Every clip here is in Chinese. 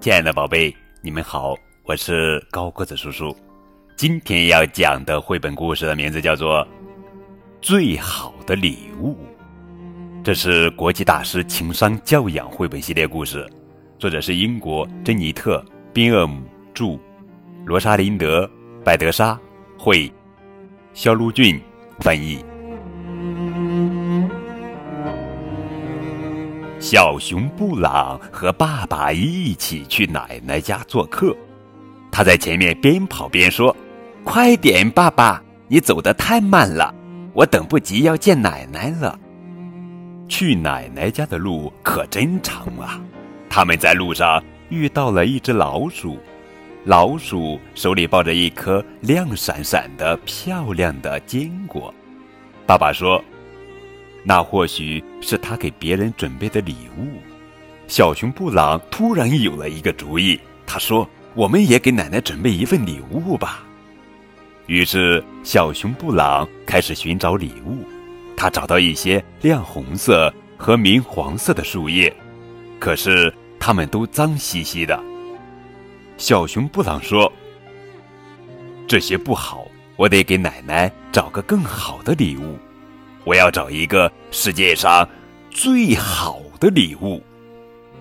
亲爱的宝贝，你们好，我是高个子叔叔。今天要讲的绘本故事的名字叫做《最好的礼物》，这是国际大师情商教养绘本系列故事，作者是英国珍妮特·宾厄姆著，罗莎琳德·拜德莎绘，肖路俊翻译。小熊布朗和爸爸一起去奶奶家做客，他在前面边跑边说：“快点，爸爸，你走得太慢了，我等不及要见奶奶了。”去奶奶家的路可真长啊！他们在路上遇到了一只老鼠，老鼠手里抱着一颗亮闪闪的、漂亮的坚果。爸爸说。那或许是他给别人准备的礼物。小熊布朗突然有了一个主意，他说：“我们也给奶奶准备一份礼物吧。”于是，小熊布朗开始寻找礼物。他找到一些亮红色和明黄色的树叶，可是它们都脏兮兮的。小熊布朗说：“这些不好，我得给奶奶找个更好的礼物。”我要找一个世界上最好的礼物。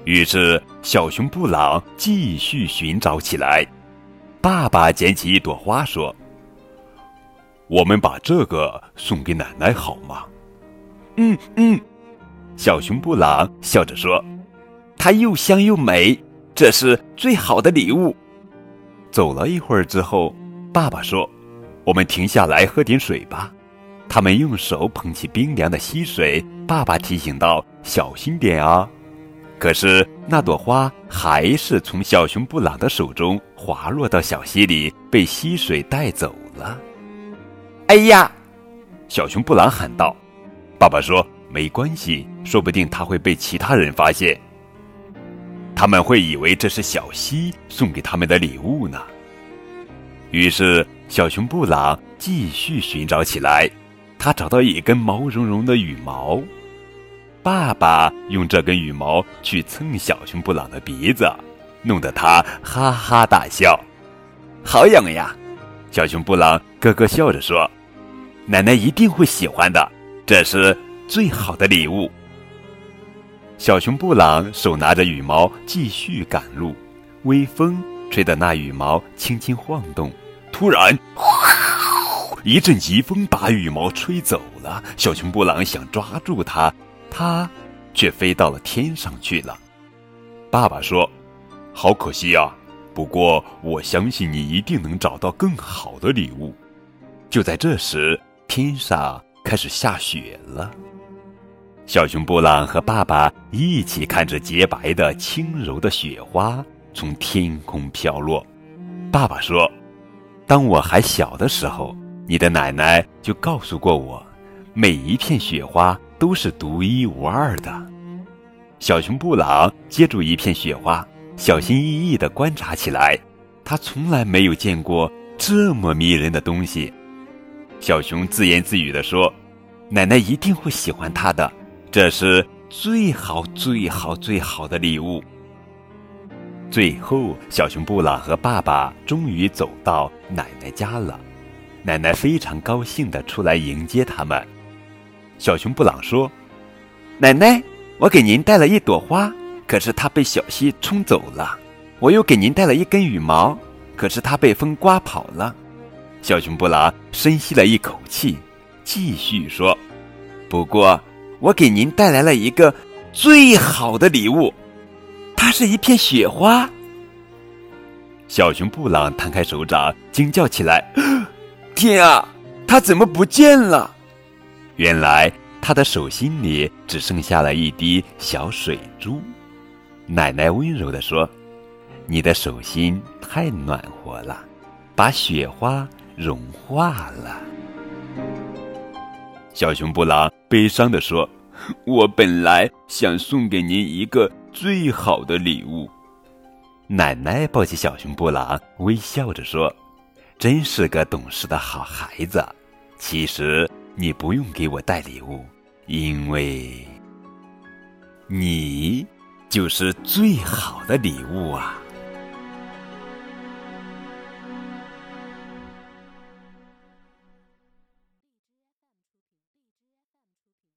于是，小熊布朗继续寻找起来。爸爸捡起一朵花，说：“我们把这个送给奶奶好吗？”“嗯嗯。”小熊布朗笑着说：“它又香又美，这是最好的礼物。”走了一会儿之后，爸爸说：“我们停下来喝点水吧。”他们用手捧起冰凉的溪水，爸爸提醒道：“小心点啊！”可是那朵花还是从小熊布朗的手中滑落到小溪里，被溪水带走了。哎呀！小熊布朗喊道。爸爸说：“没关系，说不定它会被其他人发现，他们会以为这是小溪送给他们的礼物呢。”于是小熊布朗继续寻找起来。他找到一根毛茸茸的羽毛，爸爸用这根羽毛去蹭小熊布朗的鼻子，弄得他哈哈大笑。好痒呀！小熊布朗咯咯笑着说：“奶奶一定会喜欢的，这是最好的礼物。”小熊布朗手拿着羽毛继续赶路，微风吹得那羽毛轻轻晃动，突然。一阵疾风把羽毛吹走了，小熊布朗想抓住它，它却飞到了天上去了。爸爸说：“好可惜呀，不过我相信你一定能找到更好的礼物。”就在这时，天上开始下雪了。小熊布朗和爸爸一起看着洁白的、轻柔的雪花从天空飘落。爸爸说：“当我还小的时候。”你的奶奶就告诉过我，每一片雪花都是独一无二的。小熊布朗接住一片雪花，小心翼翼地观察起来。他从来没有见过这么迷人的东西。小熊自言自语地说：“奶奶一定会喜欢它的，这是最好、最好、最好的礼物。”最后，小熊布朗和爸爸终于走到奶奶家了。奶奶非常高兴地出来迎接他们。小熊布朗说：“奶奶，我给您带了一朵花，可是它被小溪冲走了。我又给您带了一根羽毛，可是它被风刮跑了。”小熊布朗深吸了一口气，继续说：“不过，我给您带来了一个最好的礼物，它是一片雪花。”小熊布朗摊开手掌，惊叫起来。天啊，他怎么不见了？原来他的手心里只剩下了一滴小水珠。奶奶温柔地说：“你的手心太暖和了，把雪花融化了。”小熊布朗悲伤地说：“我本来想送给您一个最好的礼物。”奶奶抱起小熊布朗，微笑着说。真是个懂事的好孩子。其实你不用给我带礼物，因为你就是最好的礼物啊。